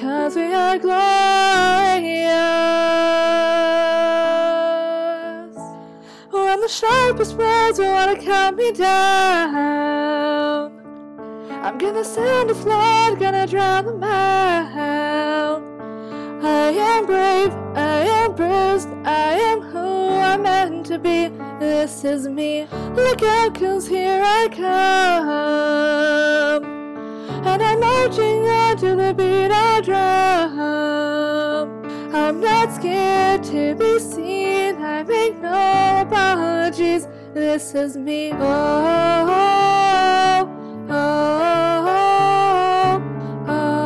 Cause we are glorious. When the sharpest words wanna cut me down, I'm gonna send a flood, gonna drown them out. I am brave, I am bruised, I am who I'm meant to be. This is me. Look out, cause here I come. And I'm marching on to the beat of drum. I'm not scared to be seen, I make no apologies. This is me. Oh, oh, oh, oh,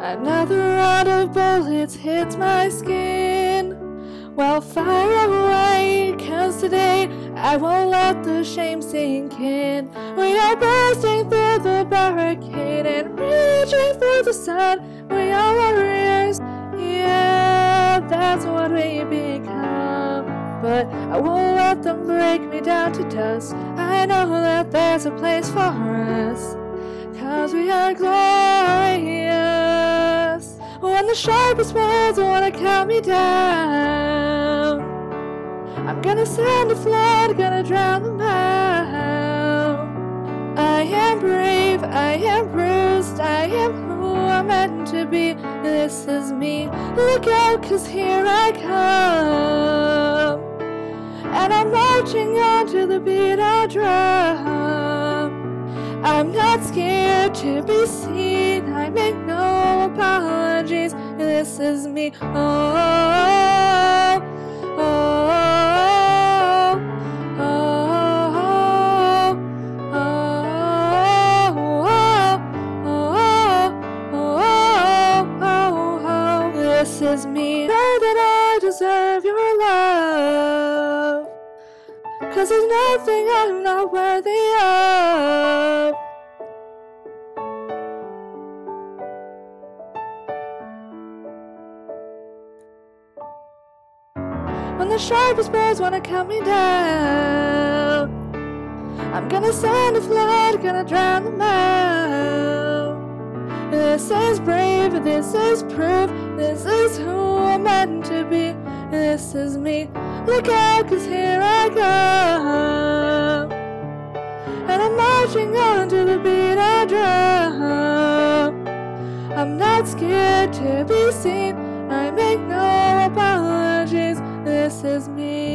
Another round of bullets hits my skin. Well, fire away, cause today I won't let the shame sink in. We are bursting through the barricade and reaching for the sun. We are warriors, yeah, that's what we become. But I won't let them break me down to dust. I know that there's a place for us. Cause we are glorious. The sharpest words wanna cut me down, I'm gonna send a flood, gonna drown them out. I am brave, I am bruised, I am who I'm meant to be. This is me. Look out, cause here I come. And I'm marching on to the beat of drum. I'm not scared to be seen. I make no apologies. This is me. Oh, oh, oh, oh, This is me. Know that I deserve your love. Cause there's nothing I'm not worthy of. When the sharpest birds wanna cut me down, I'm gonna send a flood, gonna drown them out. This is brave, this is proof, this is who I'm meant to be, this is me. Look out, cause here I come. And I'm marching on to the beat I drum. I'm not scared to be seen, I make no is me.